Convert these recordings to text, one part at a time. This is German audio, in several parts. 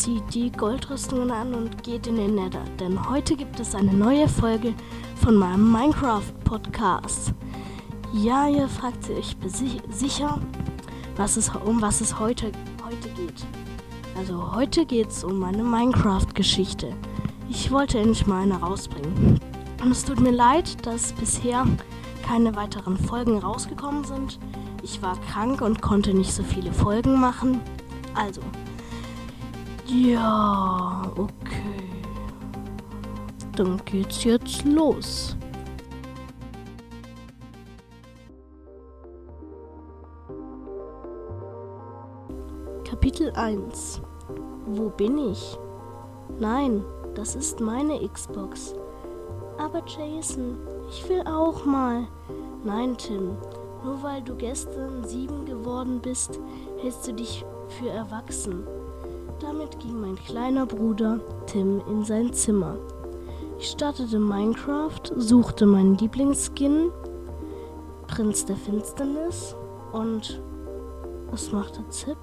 zieht die Goldrüstungen an und geht in den Nether, denn heute gibt es eine neue Folge von meinem Minecraft-Podcast. Ja, ihr fragt euch sicher, was es, um was es heute, heute geht. Also heute geht es um meine Minecraft-Geschichte. Ich wollte endlich mal eine rausbringen. Und es tut mir leid, dass bisher keine weiteren Folgen rausgekommen sind. Ich war krank und konnte nicht so viele Folgen machen. Also, ja, okay. Dann geht's jetzt los. Kapitel 1 Wo bin ich? Nein, das ist meine Xbox. Aber Jason, ich will auch mal. Nein, Tim, nur weil du gestern sieben geworden bist, hältst du dich für erwachsen. Damit ging mein kleiner Bruder Tim in sein Zimmer. Ich startete Minecraft, suchte meinen Lieblingsskin, Prinz der Finsternis und es machte Zip.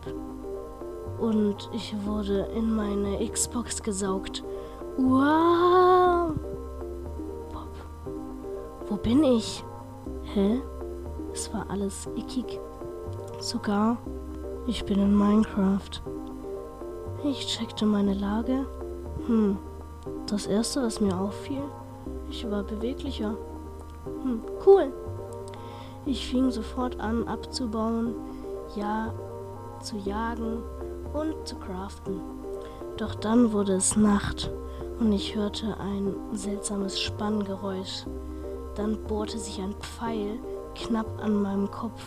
Und ich wurde in meine Xbox gesaugt. Wow! Bob, wo bin ich? Hä? Es war alles ickig. Sogar, ich bin in Minecraft. Ich checkte meine Lage. Hm, das erste, was mir auffiel, ich war beweglicher. Hm, cool. Ich fing sofort an abzubauen, ja, zu jagen und zu craften. Doch dann wurde es Nacht und ich hörte ein seltsames Spanngeräusch. Dann bohrte sich ein Pfeil knapp an meinem Kopf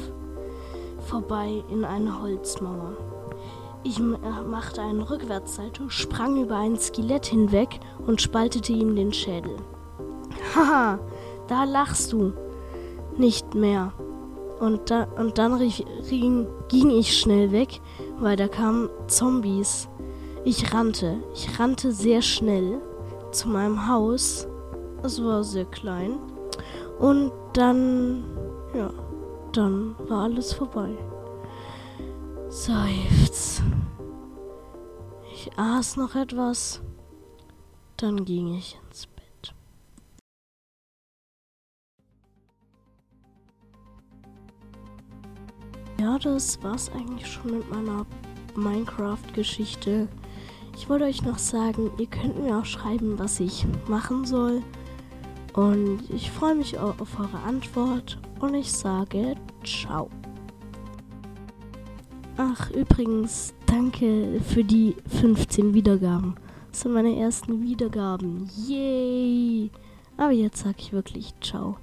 vorbei in eine Holzmauer. Ich äh, machte einen Rückwärtssalto, sprang über ein Skelett hinweg und spaltete ihm den Schädel. Haha, da lachst du. Nicht mehr. Und, da, und dann rief, ging, ging ich schnell weg, weil da kamen Zombies. Ich rannte, ich rannte sehr schnell zu meinem Haus. Es war sehr klein. Und dann, ja, dann war alles vorbei. Seufz. Ich aß noch etwas, dann ging ich ins Bett. Ja, das war's eigentlich schon mit meiner Minecraft-Geschichte. Ich wollte euch noch sagen, ihr könnt mir auch schreiben, was ich machen soll. Und ich freue mich auf eure Antwort und ich sage ciao. Ach, übrigens, danke für die 15 Wiedergaben. Das sind meine ersten Wiedergaben. Yay! Aber jetzt sag ich wirklich ciao.